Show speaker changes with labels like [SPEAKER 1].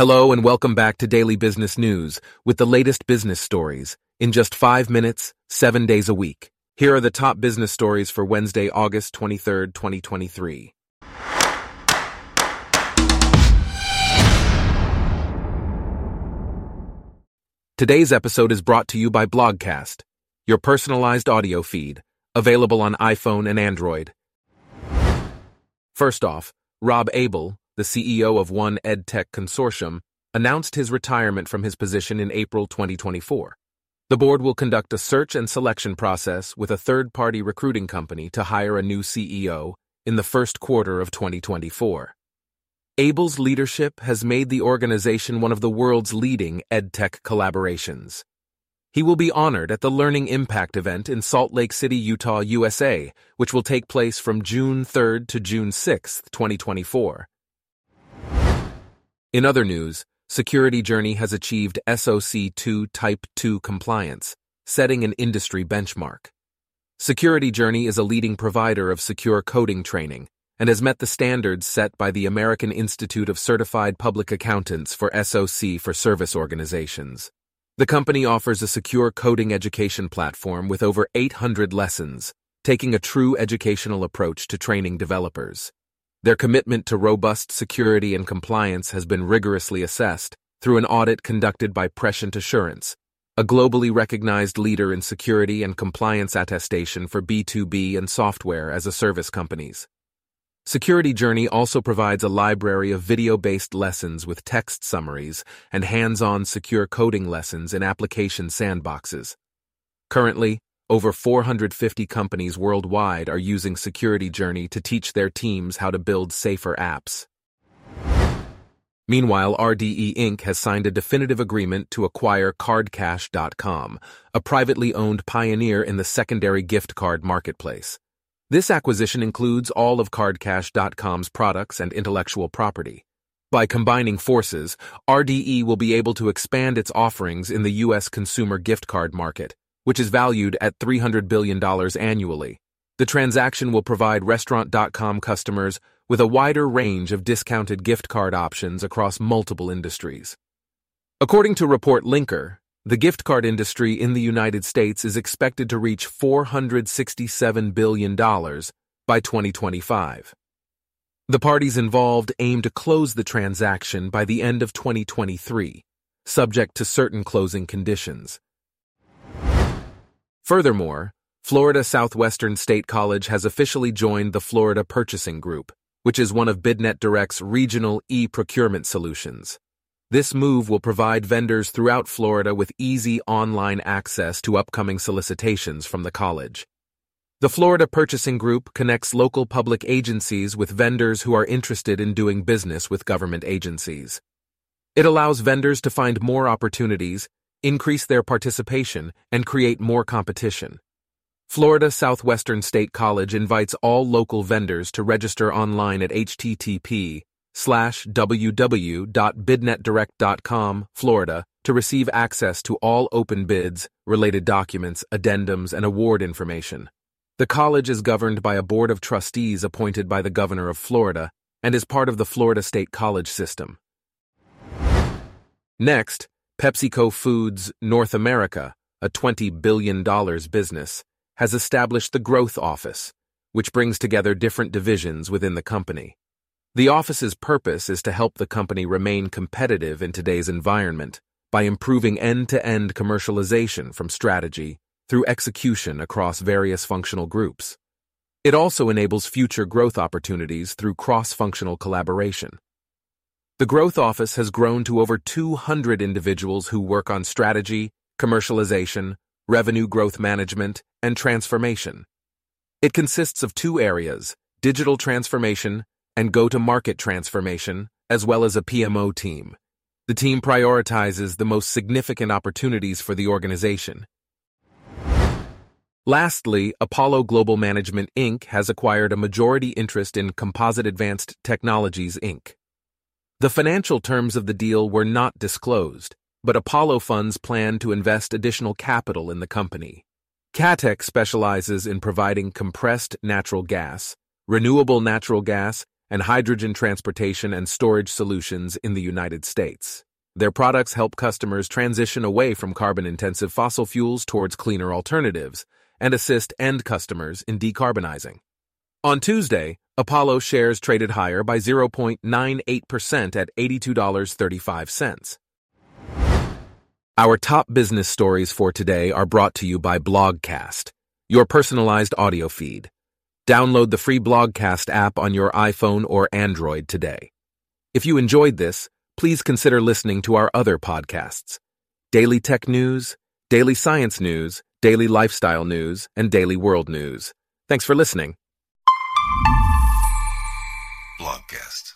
[SPEAKER 1] Hello and welcome back to Daily Business News with the latest business stories in just five minutes, seven days a week. Here are the top business stories for Wednesday, August 23rd, 2023. Today's episode is brought to you by Blogcast, your personalized audio feed, available on iPhone and Android. First off, Rob Abel, the CEO of 1EdTech Consortium, announced his retirement from his position in April 2024. The board will conduct a search and selection process with a third party recruiting company to hire a new CEO in the first quarter of 2024. Abel's leadership has made the organization one of the world's leading EdTech collaborations. He will be honored at the Learning Impact event in Salt Lake City, Utah, USA, which will take place from June 3rd to June 6th, 2024. In other news, Security Journey has achieved SOC 2 Type 2 compliance, setting an industry benchmark. Security Journey is a leading provider of secure coding training and has met the standards set by the American Institute of Certified Public Accountants for SOC for service organizations. The company offers a secure coding education platform with over 800 lessons, taking a true educational approach to training developers. Their commitment to robust security and compliance has been rigorously assessed through an audit conducted by Prescient Assurance, a globally recognized leader in security and compliance attestation for B2B and software as a service companies. Security Journey also provides a library of video-based lessons with text summaries and hands-on secure coding lessons in application sandboxes. Currently, over 450 companies worldwide are using Security Journey to teach their teams how to build safer apps. Meanwhile, RDE Inc. has signed a definitive agreement to acquire CardCash.com, a privately owned pioneer in the secondary gift card marketplace. This acquisition includes all of CardCash.com's products and intellectual property. By combining forces, RDE will be able to expand its offerings in the U.S. consumer gift card market which is valued at $300 billion annually. The transaction will provide Restaurant.com customers with a wider range of discounted gift card options across multiple industries. According to Report Linker, the gift card industry in the United States is expected to reach $467 billion by 2025. The parties involved aim to close the transaction by the end of 2023, subject to certain closing conditions. Furthermore, Florida Southwestern State College has officially joined the Florida Purchasing Group, which is one of BidNet Direct's regional e-procurement solutions. This move will provide vendors throughout Florida with easy online access to upcoming solicitations from the college. The Florida Purchasing Group connects local public agencies with vendors who are interested in doing business with government agencies. It allows vendors to find more opportunities increase their participation, and create more competition. Florida Southwestern State College invites all local vendors to register online at http slash www.bidnetdirect.com, Florida, to receive access to all open bids, related documents, addendums, and award information. The college is governed by a board of trustees appointed by the governor of Florida and is part of the Florida State College system. Next, PepsiCo Foods North America, a $20 billion business, has established the Growth Office, which brings together different divisions within the company. The office's purpose is to help the company remain competitive in today's environment by improving end-to-end commercialization from strategy through execution across various functional groups. It also enables future growth opportunities through cross-functional collaboration. The Growth Office has grown to over 200 individuals who work on strategy, commercialization, revenue growth management, and transformation. It consists of two areas, digital transformation and go-to-market transformation, as well as a PMO team. The team prioritizes the most significant opportunities for the organization. Lastly, Apollo Global Management Inc. has acquired a majority interest in Composite Advanced Technologies Inc. The financial terms of the deal were not disclosed, but Apollo funds plan to invest additional capital in the company. CATEC specializes in providing compressed natural gas, renewable natural gas, and hydrogen transportation and storage solutions in the United States. Their products help customers transition away from carbon intensive fossil fuels towards cleaner alternatives and assist end customers in decarbonizing. On Tuesday, Apollo shares traded higher by 0.98% at $82.35. Our top business stories for today are brought to you by Blogcast, your personalized audio feed. Download the free Blogcast app on your iPhone or Android today. If you enjoyed this, please consider listening to our other podcasts Daily Tech News, Daily Science News, Daily Lifestyle News, and Daily World News. Thanks for listening.
[SPEAKER 2] Blogcast.